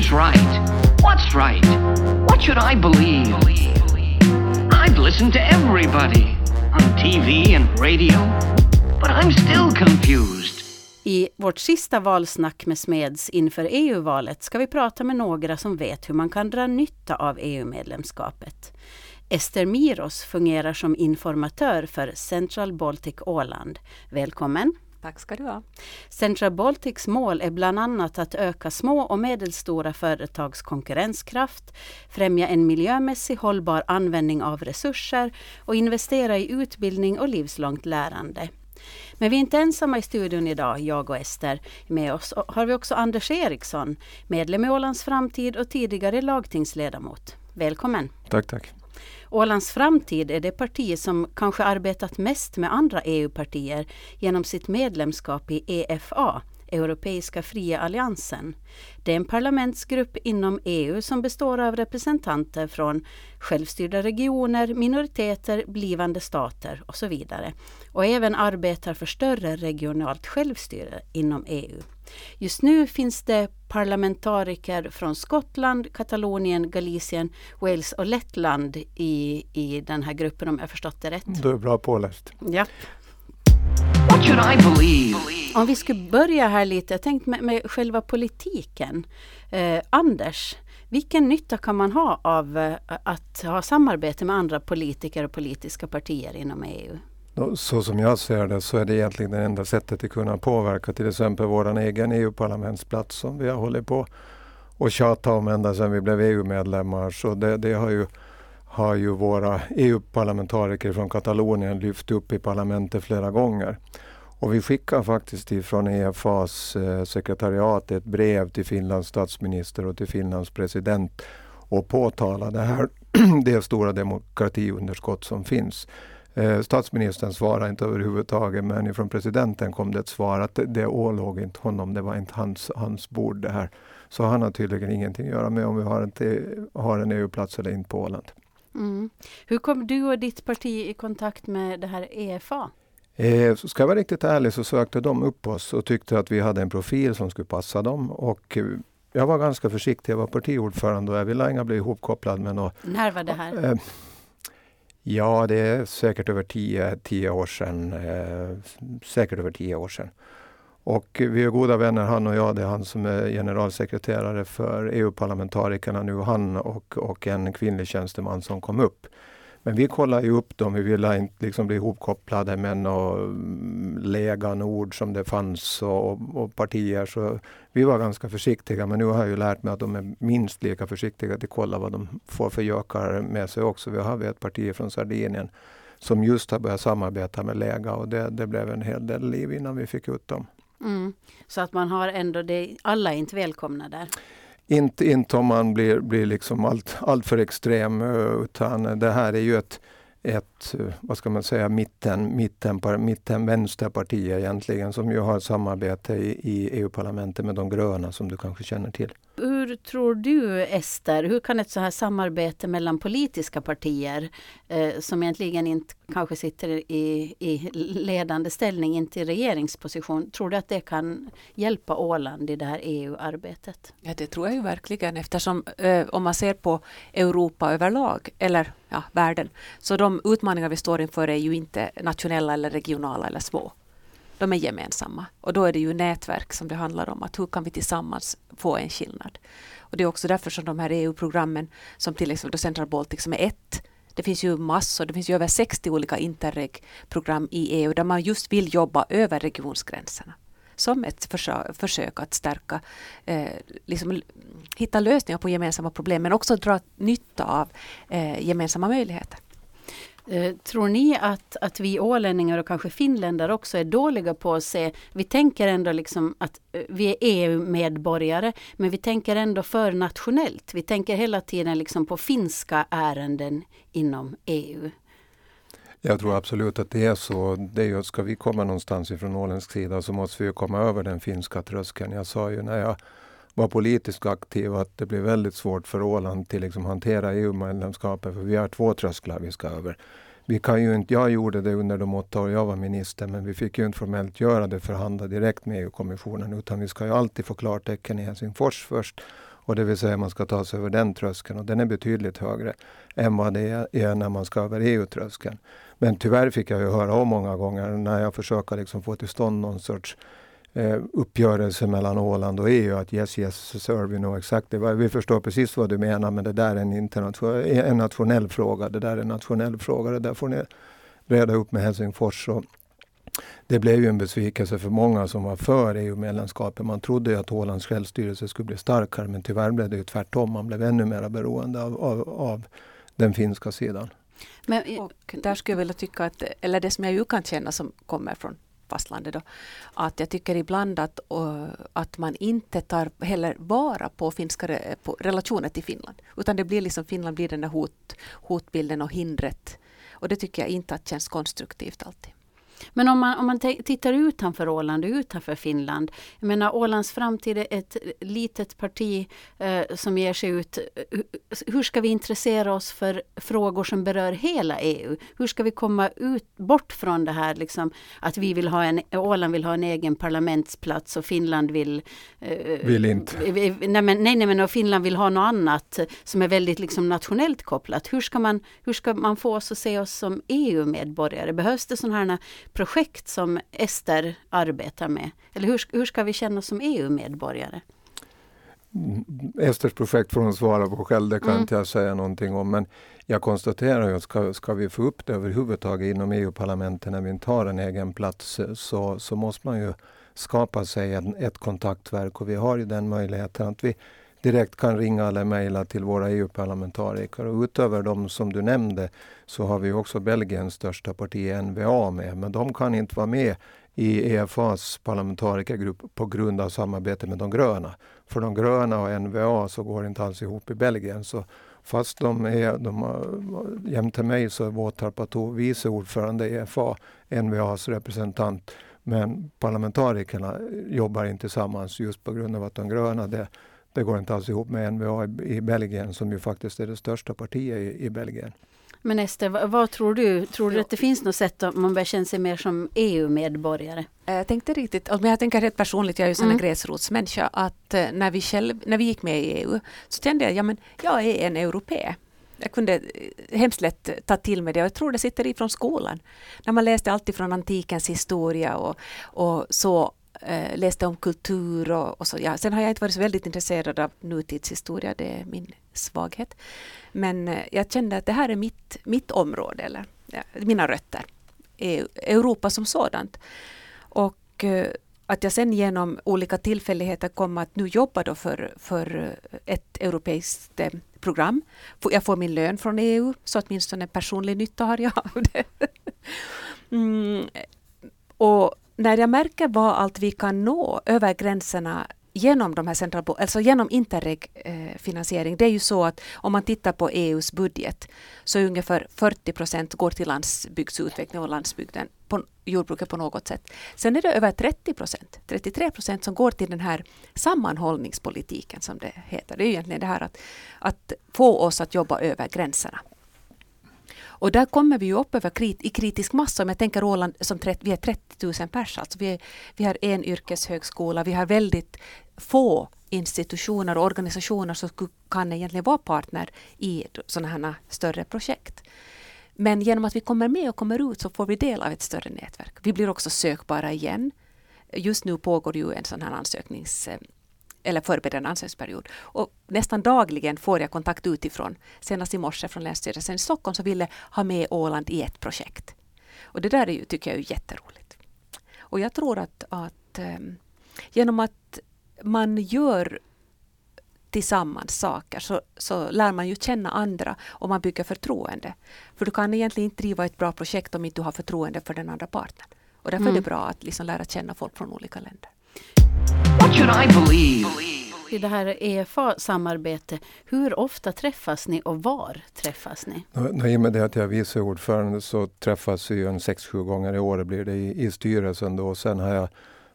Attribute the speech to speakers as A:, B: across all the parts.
A: Who's right? What's right? What should I believe? I've listened to everybody on TV and radio, but I'm still confused.
B: I vårt sista valsnack med Smeds inför EU-valet ska vi prata med några som vet hur man kan dra nytta av EU-medlemskapet. Ester Miros fungerar som informatör för Central Baltic Åland. Välkommen!
C: Tack ska du ha.
B: Central Baltics mål är bland annat att öka små och medelstora företags konkurrenskraft, främja en miljömässig hållbar användning av resurser och investera i utbildning och livslångt lärande. Men vi är inte ensamma i studion idag, jag och Ester. Med oss har vi också Anders Eriksson, medlem i Ålands Framtid och tidigare lagtingsledamot. Välkommen!
D: Tack, tack.
B: Ålands Framtid är det parti som kanske arbetat mest med andra EU-partier genom sitt medlemskap i EFA, Europeiska fria alliansen. Det är en parlamentsgrupp inom EU som består av representanter från självstyrda regioner, minoriteter, blivande stater och så vidare. Och även arbetar för större regionalt självstyre inom EU. Just nu finns det parlamentariker från Skottland, Katalonien, Galicien, Wales och Lettland i, i den här gruppen om jag förstått det rätt.
D: Du är bra påläst.
B: Ja.
A: What should I believe?
B: Om vi skulle börja här lite, jag tänkte med, med själva politiken. Eh, Anders, vilken nytta kan man ha av eh, att ha samarbete med andra politiker och politiska partier inom EU?
D: Så som jag ser det så är det egentligen det enda sättet att kunna påverka till exempel vår egen EU-parlamentsplats som vi har hållit på och tjatat om ända sedan vi blev EU-medlemmar. Så det, det har, ju, har ju våra EU-parlamentariker från Katalonien lyft upp i parlamentet flera gånger. Och vi skickar faktiskt ifrån EFAs eh, sekretariat ett brev till Finlands statsminister och till Finlands president och påtalar det här det stora demokratiunderskott som finns. Eh, statsministern svarade inte överhuvudtaget men från presidenten kom det ett svar att det, det ålåg inte honom, det var inte hans, hans bord det här. Så han har tydligen ingenting att göra med om vi har, inte, har en EU-plats eller inte på Åland.
B: Mm. Hur kom du och ditt parti i kontakt med det här EFA?
D: Eh, ska jag vara riktigt ärlig så sökte de upp oss och tyckte att vi hade en profil som skulle passa dem. Och eh, jag var ganska försiktig. Jag var partiordförande och jag ville inte bli ihopkopplad med något.
B: När var det här? Eh,
D: Ja, det är säkert över tio, tio år sedan. Eh, säkert över tio år sedan. Och vi är goda vänner han och jag. Det är han som är generalsekreterare för EU-parlamentarikerna nu. Han och, och en kvinnlig tjänsteman som kom upp. Men vi kollar ju upp dem. Vi ville inte liksom bli ihopkopplade med några eh, läganord som det fanns och, och, partier. Så vi var ganska försiktiga. Men nu har jag ju lärt mig att de är minst lika försiktiga att kolla vad de får för gökar med sig också. Vi har ett parti från Sardinien som just har börjat samarbeta med Lega och det, det blev en hel del liv innan vi fick ut dem.
B: Mm. Så att man har ändå det, alla är inte välkomna där?
D: Inte, inte om man blir, blir liksom allt, allt för extrem eh, utan det här är ju ett, ett vad ska man säga, mitten, mitten, mitten vänsterparti egentligen som ju har samarbete i, i EU-parlamentet med de gröna som du kanske känner till.
B: Hur tror du Ester, hur kan ett så här samarbete mellan politiska partier eh, som egentligen inte kanske sitter i, i ledande ställning, inte i regeringsposition, tror du att det kan hjälpa Åland i det här EU-arbetet?
C: Ja, det tror jag ju verkligen eftersom eh, om man ser på Europa överlag eller ja, världen, så de utmaningar vi står inför är ju inte nationella eller regionala eller små de är gemensamma. Och då är det ju nätverk som det handlar om. att Hur kan vi tillsammans få en skillnad? Och Det är också därför som de här EU-programmen som till exempel Central Baltic som är ett det finns ju massor, det finns ju över 60 olika Interreg-program i EU där man just vill jobba över regionsgränserna som ett försök, försök att stärka, eh, liksom, hitta lösningar på gemensamma problem men också dra nytta av eh, gemensamma möjligheter.
B: Eh, tror ni att, att vi ålänningar och kanske finländare också är dåliga på att se, vi tänker ändå liksom att eh, vi är EU-medborgare, men vi tänker ändå för nationellt. Vi tänker hela tiden liksom på finska ärenden inom EU.
D: Jag tror absolut att det är så. Det är ju, ska vi komma någonstans ifrån åländsk sida så måste vi komma över den finska tröskeln. Jag sa ju när jag var politiskt aktiv att det blir väldigt svårt för Åland att liksom hantera EU-medlemskapet för vi har två trösklar vi ska över. Vi kan ju inte, jag gjorde det under de åtta år jag var minister men vi fick ju inte formellt göra det förhandla direkt med EU-kommissionen utan vi ska ju alltid få klartecken i Helsingfors först Och det vill säga man ska ta sig över den tröskeln och den är betydligt högre än vad det är när man ska över EU-tröskeln. Men tyvärr fick jag ju höra om många gånger när jag försöker liksom få till stånd någon sorts eh, uppgörelse mellan Åland och EU att yes, yes, sir, we know exactly. Vi förstår precis vad du menar men det där är en, internationell, en nationell fråga. Det där är en nationell fråga. Det där får ni reda upp med Helsingfors. Och det blev ju en besvikelse för många som var för EU-medlemskapet. Man trodde att Ålands självstyrelse skulle bli starkare men tyvärr blev det ju tvärtom. Man blev ännu mer beroende av, av, av den finska sidan.
C: Men, och där skulle jag vilja tycka att, eller det som jag ju kan känna som kommer från fastlandet då, att jag tycker ibland att, uh, att man inte tar heller vara på finska på relationer till Finland. Utan det blir liksom Finland blir den där hot, hotbilden och hindret. Och det tycker jag inte att känns konstruktivt alltid.
B: Men om man, om man tittar utanför Åland och utanför Finland. Jag menar Ålands framtid är ett litet parti eh, som ger sig ut. Hur ska vi intressera oss för frågor som berör hela EU? Hur ska vi komma ut, bort från det här liksom, att vi vill ha en, Åland vill ha en egen parlamentsplats och Finland vill...
D: Eh, vill inte.
B: Nej, men, nej, nej, men och Finland vill ha något annat som är väldigt liksom, nationellt kopplat. Hur ska, man, hur ska man få oss att se oss som EU-medborgare? Behövs det sådana här projekt som Ester arbetar med? Eller hur, hur ska vi känna oss som EU-medborgare?
D: Esters projekt får hon svara på själv, det kan mm. inte jag säga någonting om. Men jag konstaterar ju att ska, ska vi få upp det överhuvudtaget inom EU-parlamentet när vi tar en egen plats så, så måste man ju skapa sig en, ett kontaktverk och vi har ju den möjligheten att vi direkt kan ringa eller mejla till våra EU-parlamentariker. Och utöver de som du nämnde så har vi också Belgiens största parti NVA med. Men de kan inte vara med i EFAs parlamentarikergrupp på grund av samarbete med de gröna. För de gröna och NVA så går det inte alls ihop i Belgien. Så fast de är, de jämte mig så är Wotar Patou vice ordförande i EFA, NVAs representant. Men parlamentarikerna jobbar inte tillsammans just på grund av att de gröna det det går inte alls ihop med NVA i, i Belgien som ju faktiskt är det största partiet i, i Belgien.
B: Men Ester, vad, vad, tror du? Tror du att det finns något sätt att man börjar känna sig mer som EU-medborgare?
C: Jag tänkte riktigt, om jag tänker rätt personligt, jag är ju en mm. gräsrotsmänniska, att eh, när vi, själv, när vi gick med i EU så kände jag, ja men jag är en europé. Jag kunde eh, hemskt lätt ta till mig det och jag tror det sitter ifrån skolan. När man läste allt ifrån antikens historia och, och så eh, läste om kultur och, och, så. Ja, sen har jag inte varit så väldigt intresserad av nutidshistoria, det är min svaghet. Men eh, jag kände att det här är mitt, mitt område, eller ja, mina rötter. Europa som sådant. Och eh, att jag sen genom olika tillfälligheter kom att nu jobba då för, för eh, ett europeiskt eh, program. Jag får min lön från EU, så åtminstone personlig nytta har jag av det. Mm, och när jag märker vad allt vi kan nå över gränserna genom de här central, alltså genom Interreg-finansiering, eh, det är ju så att om man tittar på EUs budget så ungefär 40 procent går till landsbygdsutveckling och landsbygden, på jordbruket på något sätt. Sen är det över 30 procent, 33 procent som går till den här sammanhållningspolitiken som det heter. Det är ju egentligen det här att, att få oss att jobba över gränserna. Och där kommer vi ju upp över krit, i kritisk massa. Om jag tänker Åland, som 30, vi är 30 000 pers. Alltså vi, är, vi har en yrkeshögskola, vi har väldigt få institutioner och organisationer som kan egentligen vara partner i sådana här större projekt. Men genom att vi kommer med och kommer ut så får vi del av ett större nätverk. Vi blir också sökbara igen. Just nu pågår ju en sån här ansöknings eh, eller förberedande ansökningsperiod. Och nästan dagligen får jag kontakt utifrån. Senast i morse från Länsstyrelsen i Stockholm som ville ha med Åland i ett projekt. Och det där är ju, tycker jag är jätteroligt. Och jag tror att, att um, genom att man gör tillsammans saker så, så lär man ju känna andra och man bygger förtroende. För du kan egentligen inte driva ett bra projekt om inte du har förtroende för den andra parten. Och därför mm. är det mm. bra att liksom lära känna folk från olika länder. What should I believe?
B: I det här EFA-samarbete, hur ofta träffas ni och var träffas ni?
D: I och med det att jag är vice ordförande så träffas vi en sex, sju gånger i år blir det i, i styrelsen. Då. Sen har jag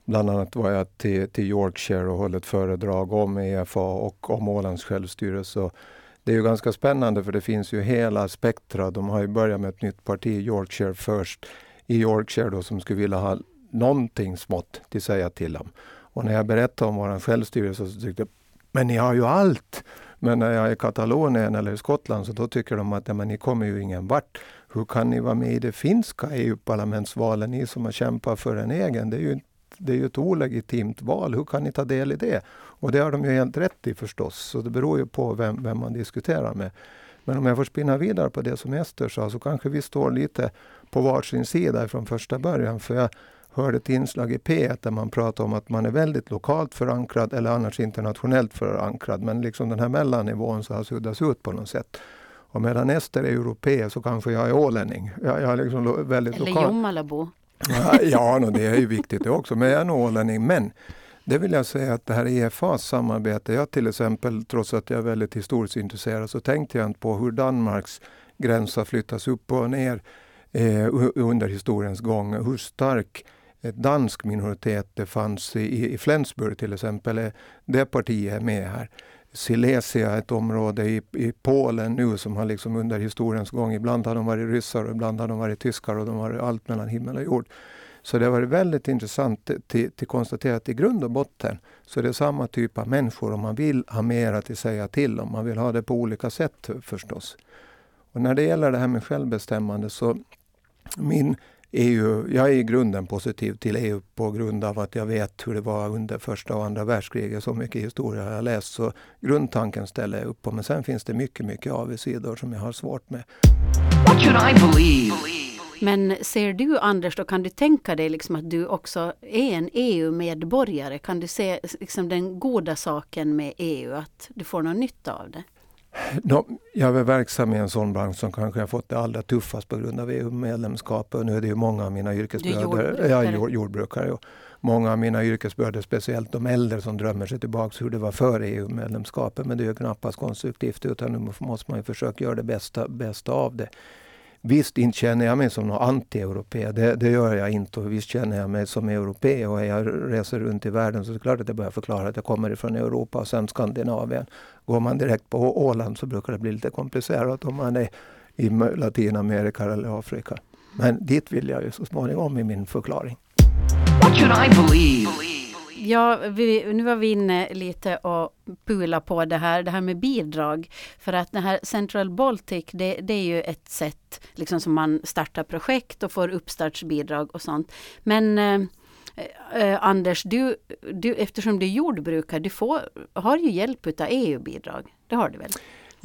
D: bland annat var jag till, till Yorkshire och hållit föredrag om EFA och om Ålands självstyrelse. Det är ju ganska spännande för det finns ju hela spektra. De har ju börjat med ett nytt parti, Yorkshire först, i Yorkshire då, som skulle vilja ha någonting smått till säga till om. Och när jag berättade om vår självstyrelse så tyckte jag, Men ni har ju allt. Men när jag är i Katalonien eller i Skottland så då tycker de att men ni kommer ju ingen vart. Hur kan ni vara med i det finska EU-parlamentsvalet, ni som har kämpat för en egen? Det är ju det är ju ett olegitimt val. Hur kan ni ta del i det? Och det har de ju helt rätt i förstås. Så det beror ju på vem, vem man diskuterar med. Men om jag får spinna vidare på det som Ester sa så kanske vi står lite på varsin sida från första början. För jag hörde ett inslag i P1 där man pratade om att man är väldigt lokalt förankrad eller annars internationellt förankrad. Men liksom den här mellannivån så har suddats ut på något sätt. Och medan Ester är europé så kanske jag är ålänning. Jag, jag är liksom väldigt
B: Eller
D: lokal.
B: Jommalabo.
D: Ja, ja no, det är ju viktigt det också. Men jag är nog ålänning. Men det vill jag säga att det här EFAs samarbete, jag till exempel, trots att jag är väldigt historiskt intresserad, så tänkte jag inte på hur Danmarks gräns har flyttats upp och ner eh, under historiens gång. Hur stark ett dansk minoritet det fanns i, i Flensburg till exempel. Eh, det partiet är med här. Silesia, ett område i, i Polen nu som har liksom under historiens gång, ibland har de varit ryssar och ibland har de varit tyskar och de har varit allt mellan himmel och jord. Så det har varit väldigt intressant att konstatera att i grund och botten så är det samma typ av människor och man vill ha mera att säga till om. Man vill ha det på olika sätt förstås. Och när det gäller det här med självbestämmande så min EU, jag är i grunden positiv till EU på grund av att jag vet hur det var under första och andra världskriget. Så mycket historia har jag läst så grundtanken ställer jag upp på. Men sen finns det mycket, mycket avigsidor som jag har svårt med.
A: What should I believe?
B: Men ser du Anders, då kan du tänka dig liksom att du också är en EU-medborgare? Kan du se liksom den goda saken med EU, att du får någon nytta av det?
D: Jag är verksam i en sån bransch som kanske har fått det allra tuffast på grund av EU-medlemskapet. Nu är det ju många av mina yrkesbröder, jag är jordbrukare. Och många av mina yrkesbröder, speciellt de äldre som drömmer sig tillbaka hur det var före EU-medlemskapet. Men det är ju knappast konstruktivt utan nu måste man ju försöka göra det bästa, bästa av det. Visst inte känner jag mig som någon anti-europé. Det, det, gör jag inte. Och visst känner jag mig som europé. Och jag reser runt i världen så är det klart att jag börjar förklara att jag kommer ifrån Europa och sen Skandinavien. Går man direkt på Åland så brukar det bli lite komplicerat om man är i Latinamerika eller Afrika. Men dit vill jag ju så småningom i min förklaring.
A: What should I believe?
B: Ja, vi, nu var vi inne lite och pula på det här, det här med bidrag. För att det här Central Baltic, det, det är ju ett sätt liksom som man startar projekt och får uppstartsbidrag och sånt. Men eh, eh, Anders, du, du, eftersom du är jordbrukare, du får, har ju hjälp av EU-bidrag. Det har du väl?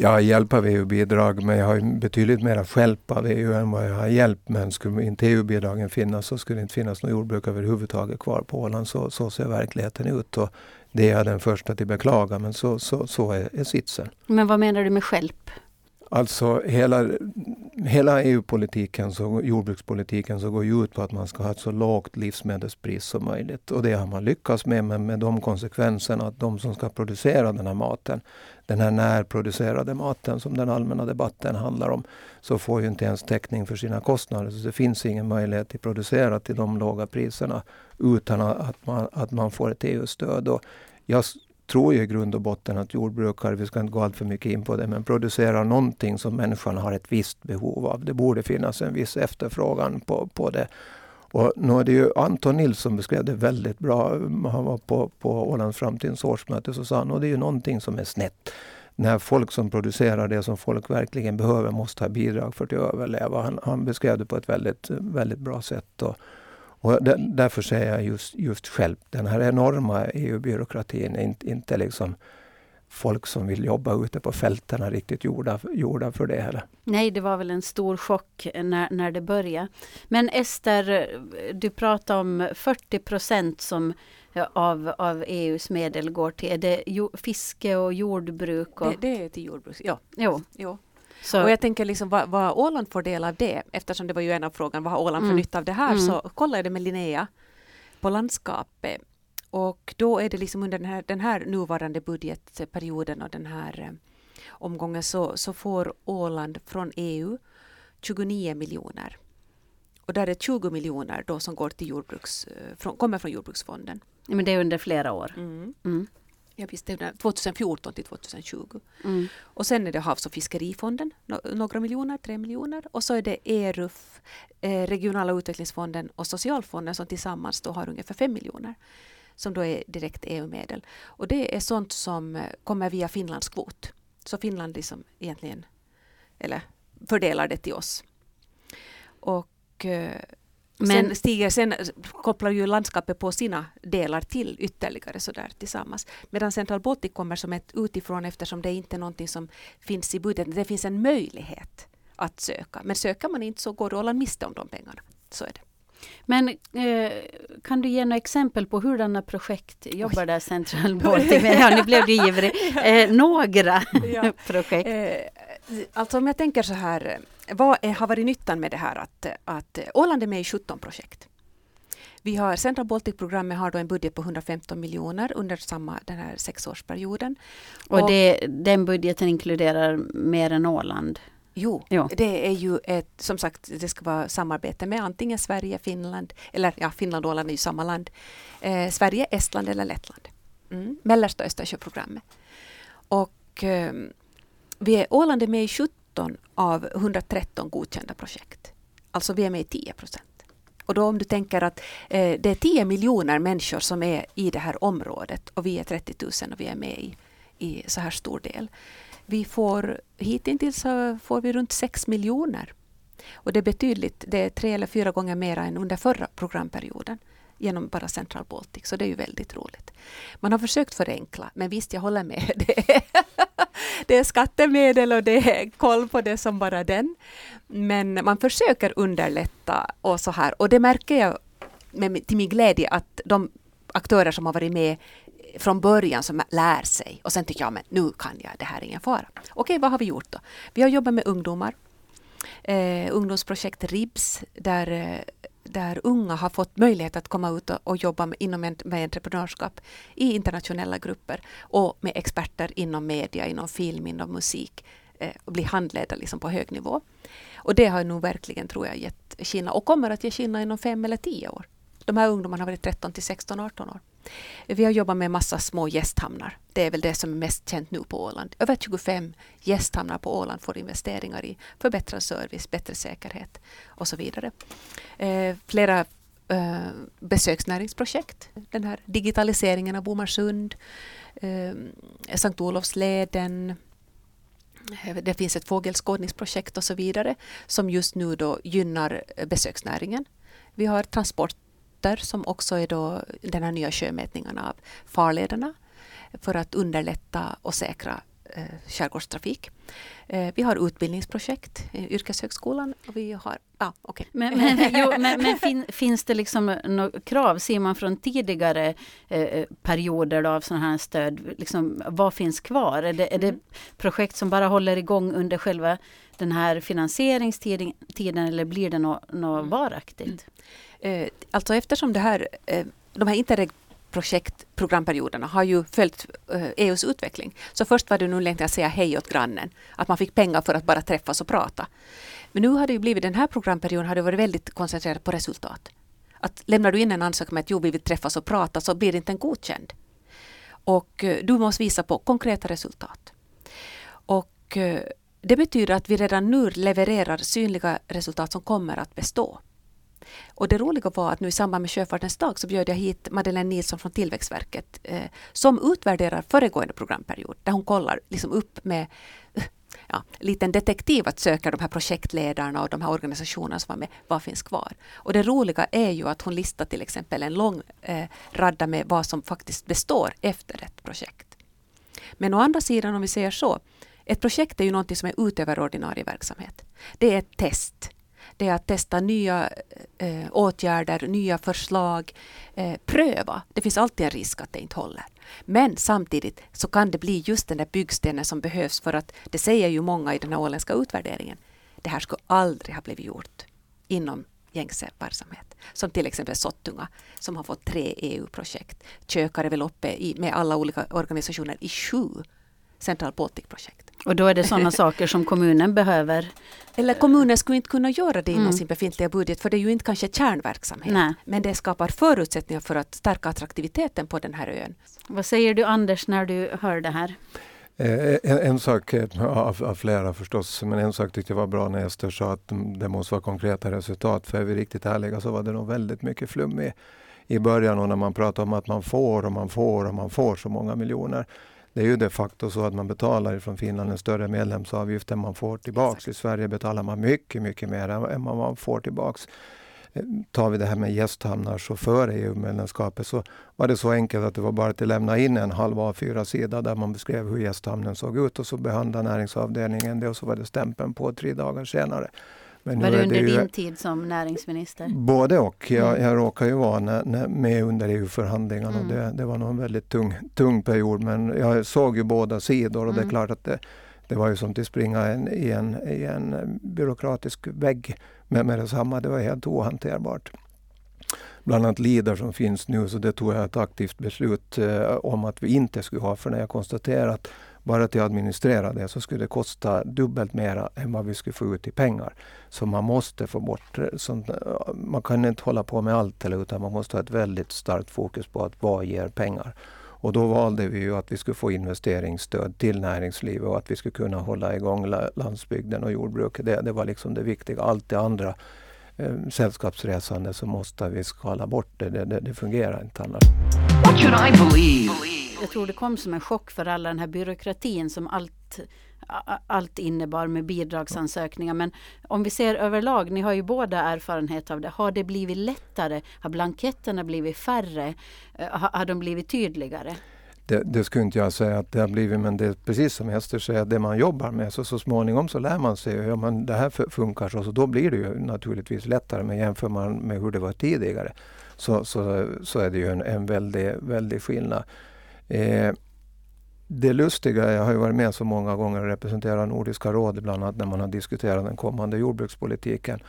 D: Jag har hjälp av EU-bidrag men jag har betydligt mer hjälp av EU än vad jag har hjälp. Men skulle inte EU-bidragen finnas så skulle det inte finnas något jordbruk överhuvudtaget kvar på Åland. Så, så ser verkligheten ut. Och det är jag den första att beklaga men så, så, så är, är sitsen.
B: Men vad menar du med hjälp?
D: Alltså hela, hela EU-politiken, så, jordbrukspolitiken, så går ju ut på att man ska ha ett så lågt livsmedelspris som möjligt. Och det har man lyckats med, men med de konsekvenserna att de som ska producera den här maten, den här närproducerade maten som den allmänna debatten handlar om, så får ju inte ens täckning för sina kostnader. Så det finns ingen möjlighet att producera till de låga priserna utan att man, att man får ett EU-stöd. jag tror ju i grund och botten att jordbrukare, vi ska inte gå allt för mycket in på det, men producerar någonting som människan har ett visst behov av. Det borde finnas en viss efterfrågan på, på det. Och nu är det ju Anton Nilsson beskrev det väldigt bra. Han var på, på Ålands framtidens årsmöte så sa han, och det är ju någonting som är snett. När folk som producerar det som folk verkligen behöver måste ha bidrag för att överleva. Han, han beskrev det på ett väldigt, väldigt bra sätt. Och, och därför säger jag just, just själv, den här enorma EU-byråkratin är inte, inte liksom folk som vill jobba ute på fälten riktigt gjorda, gjorda för det heller.
B: Nej, det var väl en stor chock när, när det började. Men Ester, du pratar om 40 procent som av, av EUs medel går till, är det jo, fiske och jordbruk? Och...
C: Det, det är till jordbruk, ja.
B: Jo.
C: jo. Så. Och jag tänker liksom vad, vad Åland får del av det, eftersom det var ju en av frågan, vad har Åland för mm. nytta av det här, mm. så kollade jag det med Linnea på landskapet. Och då är det liksom under den här, den här nuvarande budgetperioden och den här eh, omgången så, så får Åland från EU 29 miljoner. Och där är 20 miljoner då som går till jordbruks, eh, från, kommer från jordbruksfonden.
B: Men det är under flera år?
C: Mm. Mm. Ja, visst, det är 2014 till 2020. Mm. Och sen är det Havs och fiskerifonden, några miljoner, tre miljoner. Och så är det ERUF, eh, regionala utvecklingsfonden och socialfonden som tillsammans då har ungefär fem miljoner. som då är direkt EU-medel. Och det är sånt som eh, kommer via Finlands kvot. Så Finland liksom egentligen, eller fördelar det till oss. Och eh, men sen, stiger, sen kopplar ju landskapet på sina delar till ytterligare sådär tillsammans. Medan Central Baltic kommer som ett utifrån eftersom det inte är någonting som finns i budgeten. Det finns en möjlighet att söka. Men söker man inte så går Åland miste om de pengarna. Så är det.
B: Men eh, kan du ge några exempel på hurdana projekt jobbar där Central Baltic med? Ja, nu blev du ivrig. Eh, några projekt.
C: Eh, alltså om jag tänker så här, vad är, har varit nyttan med det här att, att Åland är med i 17 projekt. Vi har Central Baltic-programmet har då en budget på 115 miljoner under samma den här sexårsperioden.
B: Och, och det, den budgeten inkluderar mer än Åland?
C: Jo, jo, det är ju ett, som sagt, det ska vara samarbete med antingen Sverige, Finland, eller ja, Finland och Åland är ju samma land. Eh, Sverige, Estland eller Lettland. Mm. Mellersta Östersjöprogrammet. Och eh, vi är, Åland är med i 17 av 113 godkända projekt. Alltså vi är med i 10 procent. Och då om du tänker att eh, det är 10 miljoner människor som är i det här området och vi är 30 000 och vi är med i, i så här stor del. Vi får, hittills så får vi runt 6 miljoner. Och det är betydligt, det är tre eller fyra gånger mer än under förra programperioden genom bara Central Baltic, så det är ju väldigt roligt. Man har försökt förenkla, men visst, jag håller med. Det är, det är skattemedel och det är koll på det som bara den. Men man försöker underlätta och så här. Och det märker jag med, till min glädje att de aktörer som har varit med från början som lär sig och sen tycker jag men nu kan jag, det här är ingen fara. Okej, vad har vi gjort då? Vi har jobbat med ungdomar. Eh, ungdomsprojekt RIBS där, eh, där unga har fått möjlighet att komma ut och, och jobba med, inom en, med entreprenörskap i internationella grupper och med experter inom media, inom film, inom musik eh, och bli handledda liksom på hög nivå. Och det har nog verkligen, tror jag, gett Kina och kommer att ge Kina inom fem eller tio år. De här ungdomarna har varit 13 till 16, 18 år. Vi har jobbat med massa små gästhamnar. Det är väl det som är mest känt nu på Åland. Över 25 gästhamnar på Åland får investeringar i förbättrad service, bättre säkerhet och så vidare. Eh, flera eh, besöksnäringsprojekt. Den här digitaliseringen av Bomarsund, eh, Sankt Olofsleden, eh, det finns ett fågelskådningsprojekt och så vidare som just nu då gynnar besöksnäringen. Vi har transport Vätter som också är då den här nya sjömätningarna av farlederna för att underlätta och säkra eh, skärgårdstrafik. Eh, vi har utbildningsprojekt, i yrkeshögskolan och vi har... Ah, okay.
B: Men, men, jo, men, men fin, finns det liksom något krav, ser man från tidigare eh, perioder av sådana här stöd, liksom, vad finns kvar? Är det, är det mm. projekt som bara håller igång under själva den här finansieringstiden eller blir det något, något mm. varaktigt? Mm.
C: Eh, alltså eftersom det här, eh, de här Interreg projektprogramperioderna har ju följt eh, EUs utveckling. Så först var det nu längtan att säga hej åt grannen. Att man fick pengar för att bara träffas och prata. Men nu har det ju blivit, den här programperioden har det varit väldigt koncentrerat på resultat. Att lämnar du in en ansökan med att jo, vi vill träffas och prata så blir det inte en godkänd. Och eh, du måste visa på konkreta resultat. Och eh, det betyder att vi redan nu levererar synliga resultat som kommer att bestå. Och det roliga var att nu i samband med Sjöfartens dag så bjöd jag hit Madeleine Nilsson från Tillväxtverket eh, som utvärderar föregående programperiod där hon kollar liksom upp med ja, liten detektiv att söka de här projektledarna och de här organisationerna som var med, vad finns kvar? Och det roliga är ju att hon listar till exempel en lång eh, radda med vad som faktiskt består efter ett projekt. Men å andra sidan om vi säger så, ett projekt är ju någonting som är utöver ordinarie verksamhet. Det är ett test det är att testa nya eh, åtgärder, nya förslag, eh, pröva. Det finns alltid en risk att det inte håller. Men samtidigt så kan det bli just den där byggstenen som behövs för att det säger ju många i den här åländska utvärderingen. Det här skulle aldrig ha blivit gjort inom gängse verksamhet. Som till exempel Sottunga som har fått tre EU-projekt. Kökar är väl uppe i, med alla olika organisationer i sju Central Baltic-projekt.
B: Och då är det sådana saker som kommunen behöver?
C: Eller kommunen skulle inte kunna göra det inom mm. sin befintliga budget för det är ju inte kanske kärnverksamhet.
B: Nej.
C: Men det skapar förutsättningar för att stärka attraktiviteten på den här ön.
B: Vad säger du Anders när du hör det här?
D: Eh, en, en, sak eh, av, av, flera förstås, men en sak tyckte jag var bra när Ester sa att det måste vara konkreta resultat. För är vi riktigt ärliga så var det nog väldigt mycket flum i, i början och när man pratar om att man får och man får och man får så många miljoner. Det är ju de facto så att man betalar från Finland en större medlemsavgift än man får tillbaks. Exakt. I Sverige betalar man mycket, mycket mer än vad man får tillbaks. Eh, tar vi det här med gästhamnar så före EU-medlemskapet så var det så enkelt att det var bara att lämna in en halv A4-sida där man beskrev hur gästhamnen såg ut och så behandlade näringsavdelningen det och så var det stämpeln på tre dagar senare.
B: Men var det under din tid som näringsminister?
D: Både och. Jag, mm. jag råkar ju vara när, när, med under EU-förhandlingarna mm. och det, det var nog en väldigt tung, tung period. Men jag såg ju båda sidor och mm. det är mm. klart att det, det var ju som att springa en, i, en, i en byråkratisk vägg med, med detsamma. Det var helt ohanterbart. Bland annat LIDER som finns nu, så det tog jag ett aktivt beslut eh, om att vi inte skulle ha. För när jag konstaterade att bara till att administrera det så skulle det kosta dubbelt mer än vad vi skulle få ut i pengar. Så man måste få bort eh, sånt. Eh, man kan inte hålla på med allt utan man måste ha ett väldigt starkt fokus på att vad ger pengar. Och då valde vi ju att vi skulle få investeringsstöd till näringslivet och att vi skulle kunna hålla igång landsbygden och jordbruket. Det, det var liksom det viktiga. Allt det andra eh, sällskapsresande så måste vi skala bort det. Det, det, det fungerar inte annars. What should I believe?
B: Jag tror det kom som en chock för alla den här byråkratin som allt allt innebar med bidragsansökningar. Men om vi ser överlag, ni har ju båda erfarenhet av det. Har det blivit lättare? Har blanketterna blivit färre? Eh, har, har de blivit tydligare?
D: Det, det, skulle inte jag säga att det har blivit, men det är precis som Ester säger, det man jobbar med, så, så småningom så lär man sig, ja men det här funkar så, så då blir det ju naturligtvis lättare. Men jämför man med hur det var tidigare så, så, så är det ju en, en väldig, väldig skillnad. Eh, det lustiga, jag har ju varit med så många gånger och representerat Nordiska rådet bland annat när man har diskuterat den kommande jordbrukspolitiken.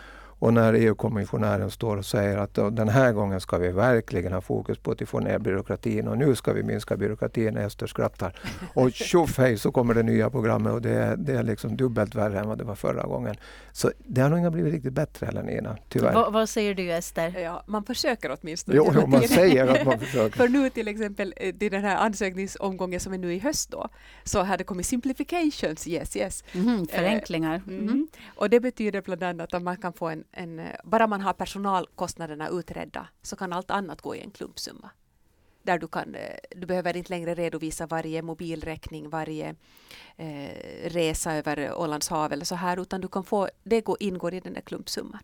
D: Och när EU-kommissionären står och säger att den här gången ska vi verkligen ha fokus på att få ner byråkratin och nu ska vi minska byråkratin. Ester skrattar. Och tjoff hej så kommer det nya programmet och det är, det är liksom dubbelt värre än vad det var förra gången. Så det har nog inte blivit riktigt bättre heller Nina, tyvärr.
B: Va, vad säger du Ester?
C: Ja, man försöker åtminstone.
D: Jo, jo man säger att man försöker.
C: För nu till exempel eh, till den här ansökningsomgången som är nu i höst då, så har det kommit simplifications, yes yes.
B: Mm, förenklingar.
C: Mm. Mm. Och det betyder bland annat att man kan få en en, eh, bara man har personalkostnaderna utredda så kan allt annat gå i en klumpsumma. Där du, kan, eh, du behöver inte längre redovisa varje mobilräkning, varje eh, resa över Ålands hav eller så här, utan du kan få, det går, ingår i den där klumpsumman.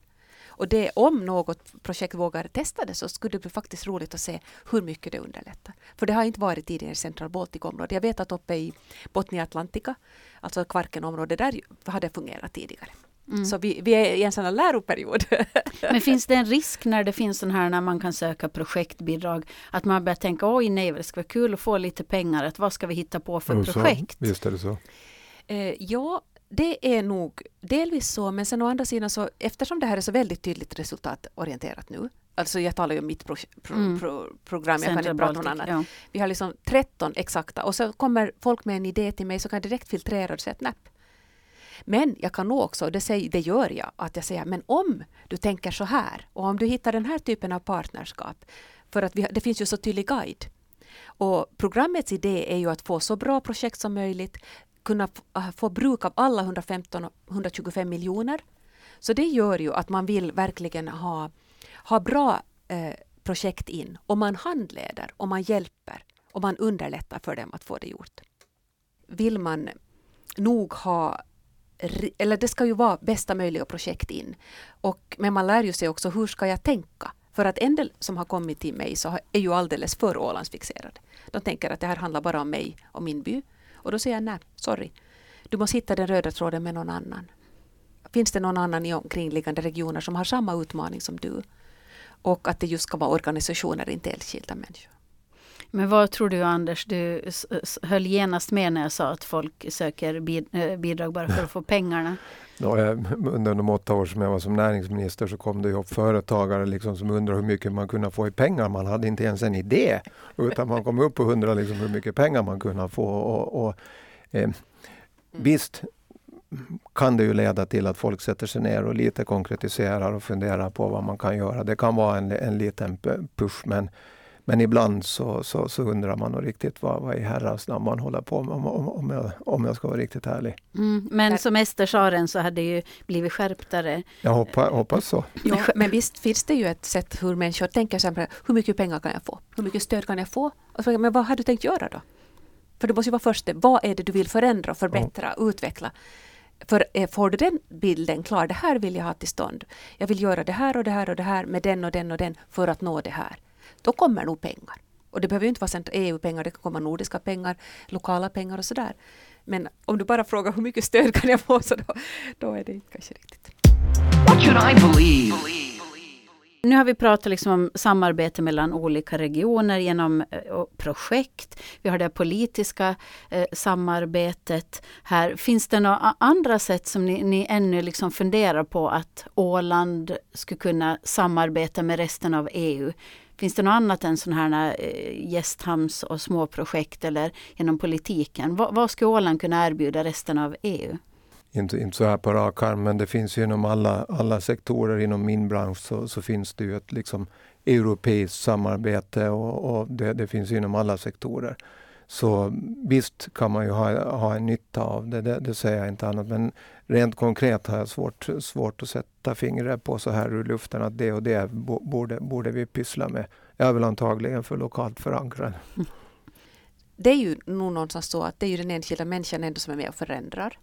C: Och det, om något projekt vågar testa det så skulle det bli faktiskt roligt att se hur mycket det underlättar. För det har inte varit tidigare i Central Baltic-området. Jag vet att uppe i Botnia Atlantica, alltså Kvarkenområdet, där har det fungerat tidigare. Mm. Så vi, vi, är i en sån här läroperiod.
B: Men finns det en risk när det finns sån här när man kan söka projektbidrag att man börjar tänka oj nej det ska vara kul att få lite pengar, att vad ska vi hitta på för
D: så,
B: projekt?
D: Visst är det så.
C: Eh, ja, det är nog delvis så, men sen å andra sidan så eftersom det här är så väldigt tydligt resultatorienterat nu, alltså jag talar ju om mitt pro, pro, mm. pro, program, jag kan inte prata om något annat. Ja. Vi har liksom 13 exakta och så kommer folk med en idé till mig så kan jag direkt filtrera och säga att näpp, men jag kan nog också, det, säger, det gör jag, att jag säger men om du tänker så här och om du hittar den här typen av partnerskap, för att vi, det finns ju så tydlig guide. Och programmets idé är ju att få så bra projekt som möjligt, kunna äh, få bruk av alla 115-125 miljoner. Så det gör ju att man vill verkligen ha, ha bra eh, projekt in och man handleder och man hjälper och man underlättar för dem att få det gjort. Vill man nog ha eller det ska ju vara bästa möjliga projekt in. Och, men man lär ju sig också hur ska jag tänka? För att en del som har kommit till mig så är ju alldeles för Ålandsfixerade. De tänker att det här handlar bara om mig och min by. Och då säger jag nej, sorry. Du måste hitta den röda tråden med någon annan. Finns det någon annan i omkringliggande regioner som har samma utmaning som du? Och att det just ska vara organisationer, inte enskilda människor.
B: Men vad tror du Anders? Du höll genast med när jag sa att folk söker eh, bidrag bara för att få pengarna.
D: Ja, under de åtta år som jag var som näringsminister så kom det upp företagare liksom som undrade hur mycket man kunde få i pengar. Man hade inte ens en idé utan man kom upp och undrade liksom hur mycket pengar man kunde få. Och, och eh, visst kan det ju leda till att folk sätter sig ner och lite konkretiserar och funderar på vad man kan göra. Det kan vara en, en liten push men Men ibland så, så, så undrar man nog riktigt vad, vad i herrans namn man håller på med om, om, om, jag, om jag ska vara riktigt ärlig.
B: Mm, men som Ester sa den så hade det ju blivit skärptare.
D: Jag hoppas, hoppas så.
C: Ja, men visst finns det ju ett sätt hur människor tänker sig, hur mycket pengar kan jag få? Hur mycket stöd kan jag få? Men vad har du tänkt göra då? För det måste ju vara först det, vad är det du vill förändra, förbättra, ja. utveckla? För eh, får du den bilden klar, det här vill jag ha till stånd. Jag vill göra det här och det här och det här med den och den och den för att nå det här. Då kommer nog pengar. Och det behöver ju inte vara EU-pengar, det kan komma nordiska pengar, lokala pengar och sådär. Men om du bara frågar hur mycket stöd kan jag få så då, då är det kanske riktigt. What should I believe?
B: Nu har vi pratat liksom om samarbete mellan olika regioner genom eh, projekt. Vi har det politiska eh, samarbetet här. Finns det några andra sätt som ni, ni ännu liksom funderar på att Åland skulle kunna samarbeta med resten av EU? Finns det något annat än sådana här eh, gästhamns och småprojekt eller genom politiken? Vad, vad skulle Åland kunna erbjuda resten av EU?
D: inte, inte så här på rak arm, men det finns ju inom alla, alla sektorer inom min bransch så, så finns det ju ett liksom europeiskt samarbete och, och det, det, finns inom alla sektorer. Så visst kan man ju ha, ha en nytta av det, det, det, säger jag inte annat. Men rent konkret har jag svårt, svårt att sätta fingret på så här ur luften att det och det borde, borde vi pyssla med. Jag är väl antagligen för lokalt förankrad.
C: Det är ju nog någonstans så att det är ju den enskilda människan ändå som är med och förändrar.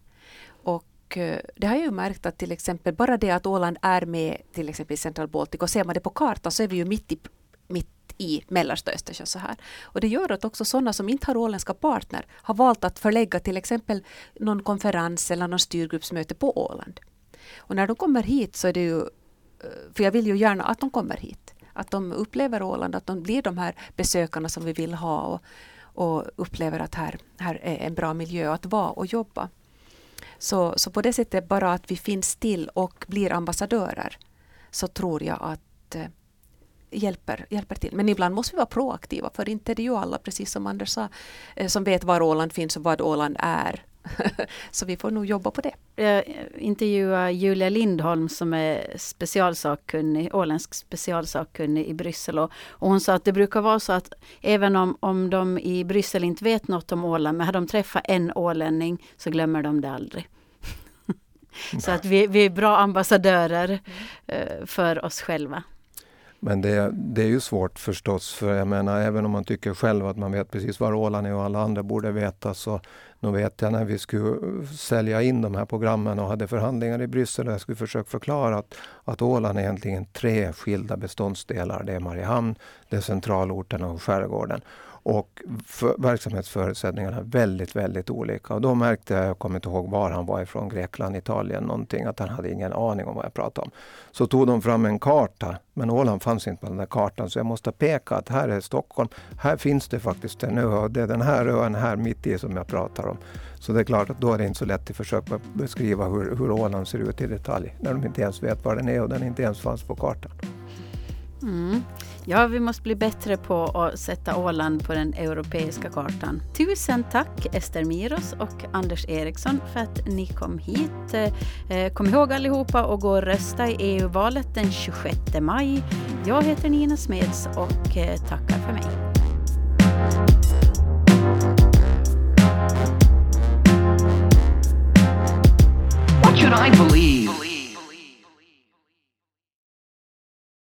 C: Och eh, det har jag ju märkt att till exempel bara det att Åland är med till exempel i Central Baltic och ser man det på kartan så är vi ju mitt i, i mellersta Östersjön så här. Och det gör att också sådana som inte har åländska partner har valt att förlägga till exempel någon konferens eller någon styrgruppsmöte på Åland. Och när de kommer hit så är det ju, eh, för jag vill ju gärna att de kommer hit, att de upplever Åland, att de blir de här besökarna som vi vill ha och, och upplever att här, här är en bra miljö att vara och jobba. Så, så på det sättet, bara att vi finns till och blir ambassadörer, så tror jag att eh, hjälper, hjälper till. Men ibland måste vi vara proaktiva, för inte är det ju alla, precis som Anders sa, eh, som vet var Åland finns och vad Åland är. så vi får nog jobba på det.
B: Jag intervjuade Julia Lindholm som är specialsakkunnig, åländsk specialsakkunnig i Bryssel och, och, hon sa att det brukar vara så att även om, om de i Bryssel inte vet något om Åland, men har de träffat en ålänning så glömmer de det aldrig. så att vi, vi är bra ambassadörer uh, för oss själva.
D: Men det, det, är ju svårt förstås, för jag menar även om man tycker själv att man vet precis var Åland är och alla andra borde veta så nu vet jag när vi skulle sälja in de här programmen och hade förhandlingar i Bryssel och jag skulle försöka förklara att, att Åland är egentligen tre skilda beståndsdelar. Det är Mariehamn, det är centralorten och skärgården. Och för, verksamhetsförutsättningarna är väldigt, väldigt olika. Och då märkte jag, jag kommer inte ihåg var han var ifrån, Grekland, Italien, någonting, att han hade ingen aning om vad jag pratade om. Så tog de fram en karta, men Åland fanns inte på den där kartan, så jag måste peka att här är Stockholm. Här finns det faktiskt en ö och det är den här ön här mitt i som jag pratar om. Så det är klart att då är det inte så lätt att försöka beskriva hur, hur Åland ser ut i detalj, när de inte ens vet var den är och den inte ens fanns på kartan.
B: Mm. Ja, vi måste bli bättre på att sätta Åland på den europeiska kartan. Tusen tack Ester Miros och Anders Eriksson för att ni kom hit. Eh, kom ihåg allihopa och gå och rösta i EU-valet den 26 maj. Jag heter Nina Smeds och eh, tackar för mig. What should I believe?